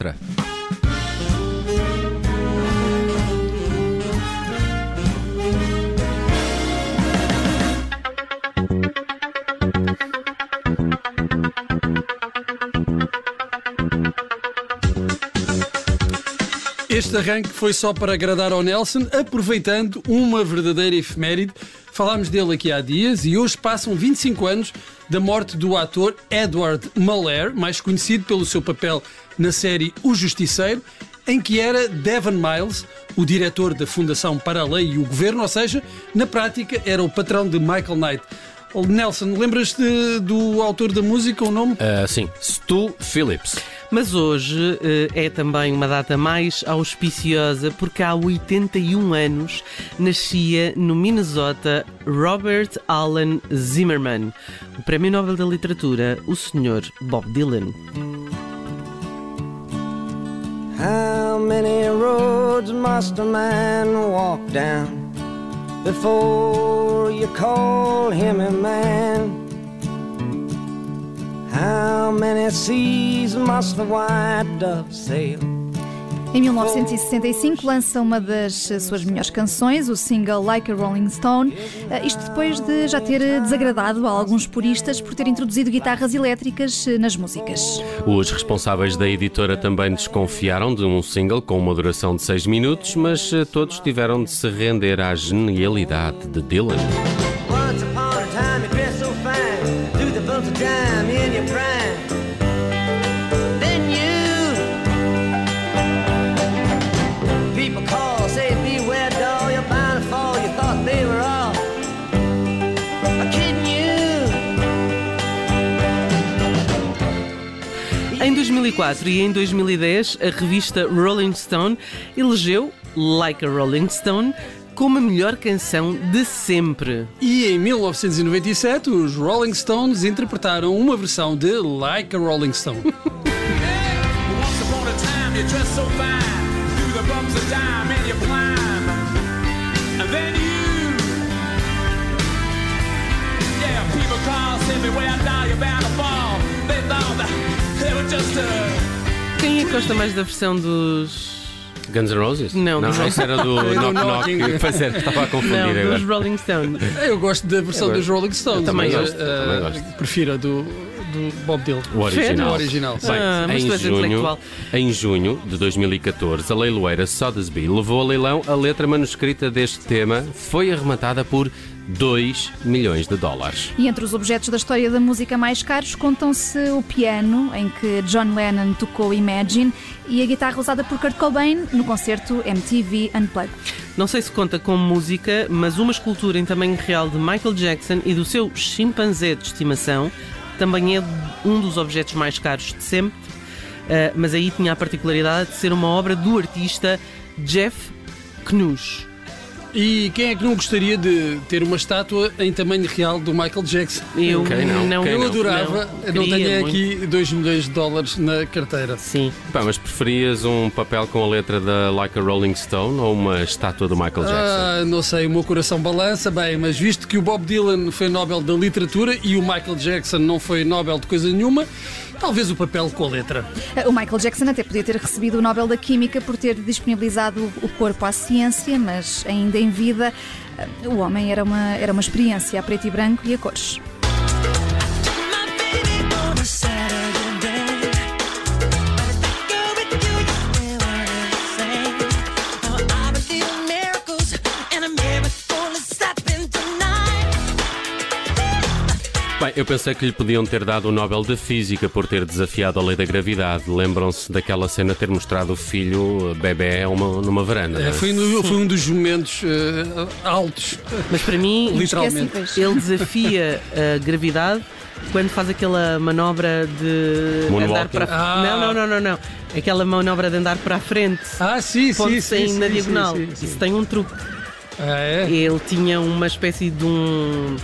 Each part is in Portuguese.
Tra. Este arranque foi só para agradar ao Nelson, aproveitando uma verdadeira efeméride. Falámos dele aqui há dias e hoje passam 25 anos da morte do ator Edward Muller, mais conhecido pelo seu papel na série O Justiceiro, em que era Devon Miles, o diretor da Fundação para a Lei e o Governo, ou seja, na prática era o patrão de Michael Knight. Nelson, lembras-te do autor da música, o nome? Uh, sim, Stu Phillips. Mas hoje uh, é também uma data mais auspiciosa porque há 81 anos nascia no Minnesota Robert Allen Zimmerman, o Prémio Nobel da Literatura, o Sr. Bob Dylan. How many roads must a man walk down? before you call him a man. How many seas must the white dove sail? Em 1965 lança uma das suas melhores canções, o single Like a Rolling Stone, eh, isto depois de já ter desagradado a alguns puristas por ter introduzido guitarras elétricas eh, nas músicas. Os responsáveis da editora também desconfiaram de um single com uma duração de 6 minutos, mas eh, todos tiveram de se render à genialidade de Dylan. Once upon a time, Em 2004 e em 2010, a revista Rolling Stone elegeu Like a Rolling Stone como a melhor canção de sempre. E em 1997, os Rolling Stones interpretaram uma versão de Like a Rolling Stone. Quem é que gosta mais da versão dos. Guns N' Roses? Não, não isso era do Knock Knock. estava a confundir não, agora. dos Rolling Stones. Eu gosto da versão dos Rolling Stones. também gosto. Uh, também gosto. Prefiro a do, do Bob Dylan. O original. O original. Bem, ah, em, junho, em junho de 2014, a leiloeira Sotheby's levou a leilão a letra manuscrita deste tema. Foi arrematada por 2 milhões de dólares. E entre os objetos da história da música mais caros contam-se o piano, em que John Lennon tocou Imagine, e a guitarra usada por Kurt Cobain no concerto MTV Unplugged. Não sei se conta como música, mas uma escultura em tamanho real de Michael Jackson e do seu chimpanzé de estimação também é um dos objetos mais caros de sempre, uh, mas aí tinha a particularidade de ser uma obra do artista Jeff Knush. E quem é que não gostaria de ter uma estátua em tamanho real do Michael Jackson? Eu quem não. não eu não. adorava, não, não tenho aqui 2 milhões de dólares na carteira. Sim. Pá, mas preferias um papel com a letra da Like a Rolling Stone ou uma estátua do Michael Jackson? Ah, não sei, o meu coração balança, bem, mas visto que o Bob Dylan foi Nobel da Literatura e o Michael Jackson não foi Nobel de coisa nenhuma, Talvez o papel com a letra. O Michael Jackson até podia ter recebido o Nobel da Química por ter disponibilizado o corpo à ciência, mas ainda em vida, o homem era uma, era uma experiência a preto e branco e a cores. Eu pensei que lhe podiam ter dado o Nobel de Física por ter desafiado a lei da gravidade. Lembram-se daquela cena ter mostrado o filho bebê uma, numa varanda? É, foi, no, foi, um dos momentos uh, altos. Mas para mim, literalmente, ele desafia a gravidade quando faz aquela manobra de andar para ah. não, não, não, não, não. Aquela manobra de andar para a frente. Ah, sim, sim, sim, na sim, diagonal. Sim, sim, Isso tem um truque. Ah, é? Ele tinha uma espécie de um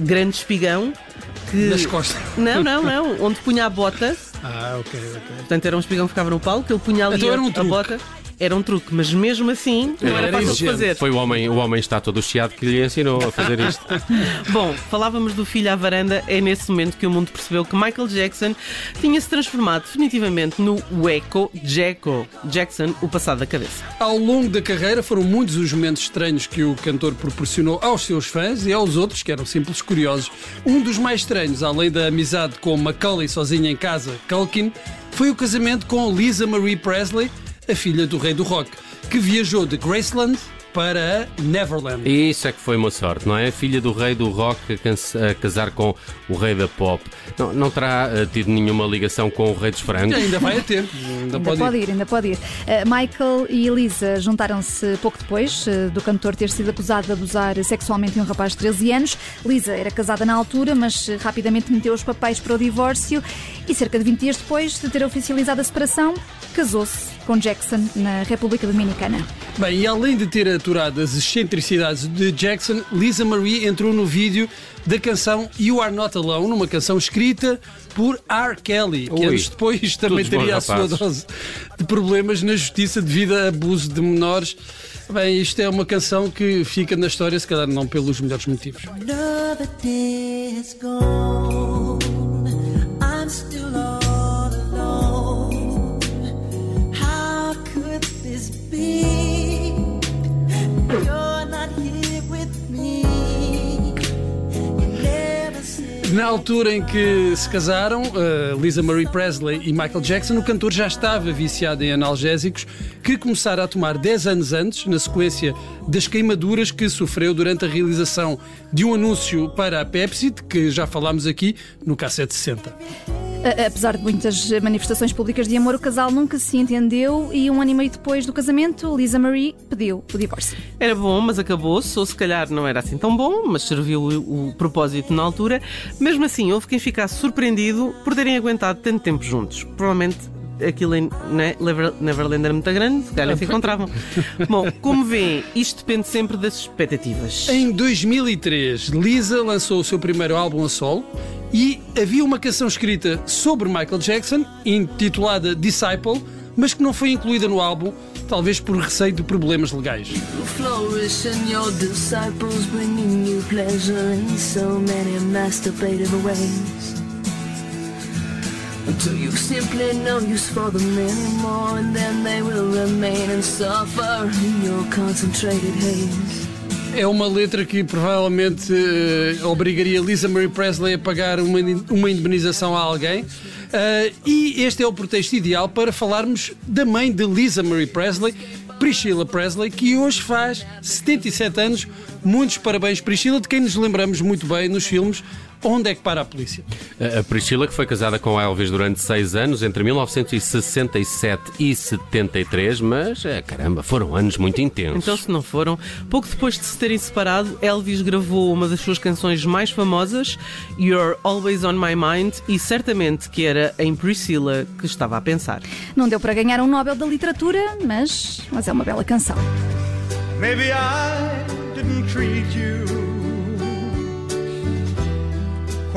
grande espigão que. Nas costas. Não, não, não. Onde punha a bota. Ah, ok, ok. Portanto, era um espigão que ficava no palco, ele punha ali então a, era um a bota. Era um truque, mas mesmo assim não era, era fácil de fazer. Foi o homem, o homem está todo chiado que lhe ensinou a fazer isto. Bom, falávamos do filho à varanda, é nesse momento que o mundo percebeu que Michael Jackson tinha se transformado definitivamente no Echo Jacko Jackson, o passado da cabeça. Ao longo da carreira foram muitos os momentos estranhos que o cantor proporcionou aos seus fãs e aos outros, que eram simples curiosos. Um dos mais estranhos, além da amizade com Macaulay sozinha em casa, Culkin, foi o casamento com Lisa Marie Presley, a filha do rei do rock, que viajou de Graceland para Neverland. Isso é que foi uma sorte, não é? Filha do rei do rock a casar com o rei da pop. Não, não terá uh, tido nenhuma ligação com o rei dos frangos? Ainda vai a ter. Ainda, ainda pode, ir. ir. Ainda pode ir. Uh, Michael e Elisa juntaram-se pouco depois uh, do cantor ter sido acusado de abusar sexualmente de um rapaz de 13 anos. Lisa era casada na altura, mas rapidamente meteu os papéis para o divórcio e cerca de 20 dias depois de ter oficializado a separação, casou-se com Jackson na República Dominicana. Bem, e além de ter aturado as excentricidades de Jackson, Lisa Marie entrou no vídeo da canção You Are Not Alone, uma canção escrita por R. Kelly, que Ui, anos depois também teria a sua dose de problemas na justiça devido a abuso de menores. Bem, isto é uma canção que fica na história, se calhar não pelos melhores motivos. Na altura em que se casaram, uh, Lisa Marie Presley e Michael Jackson, o cantor já estava viciado em analgésicos que começara a tomar 10 anos antes, na sequência das queimaduras que sofreu durante a realização de um anúncio para a Pepsi, que já falámos aqui no K760. Apesar de muitas manifestações públicas de amor, o casal nunca se entendeu e um ano e meio depois do casamento, Lisa Marie pediu o divórcio. Era bom, mas acabou-se, ou se calhar não era assim tão bom, mas serviu o, propósito na altura. Mesmo assim, houve quem ficasse surpreendido por terem aguentado tanto tempo juntos. Provavelmente aquilo em né, Neverland era muito grande, se calhar se encontravam. Bom, como vêem, isto depende sempre das expectativas. Em 2003, Lisa lançou o seu primeiro álbum a solo e havia uma canção escrita sobre Michael Jackson, intitulada Disciple, mas que não foi incluída no álbum, talvez por receio de problemas legais. Until you simply no use for them anymore, and then they will remain and suffer in your concentrated haze. É uma letra que provavelmente uh, obrigaria Lisa Marie Presley a pagar uma, uma indemnização a alguém. Uh, e este é o pretexto ideal para falarmos da mãe de Lisa Marie Presley, Priscilla Presley, que hoje faz 77 anos. Muitos parabéns, Priscilla, de quem nos lembramos muito bem nos filmes Onde é que para a polícia? A Priscila, que foi casada com Elvis durante seis anos, entre 1967 e 73, mas é, caramba, foram anos muito intensos. Então, se não foram, pouco depois de se terem separado, Elvis gravou uma das suas canções mais famosas, You're Always on My Mind, e certamente que era em Priscilla que estava a pensar. Não deu para ganhar um Nobel da Literatura, mas, mas é uma bela canção. Maybe I didn't treat you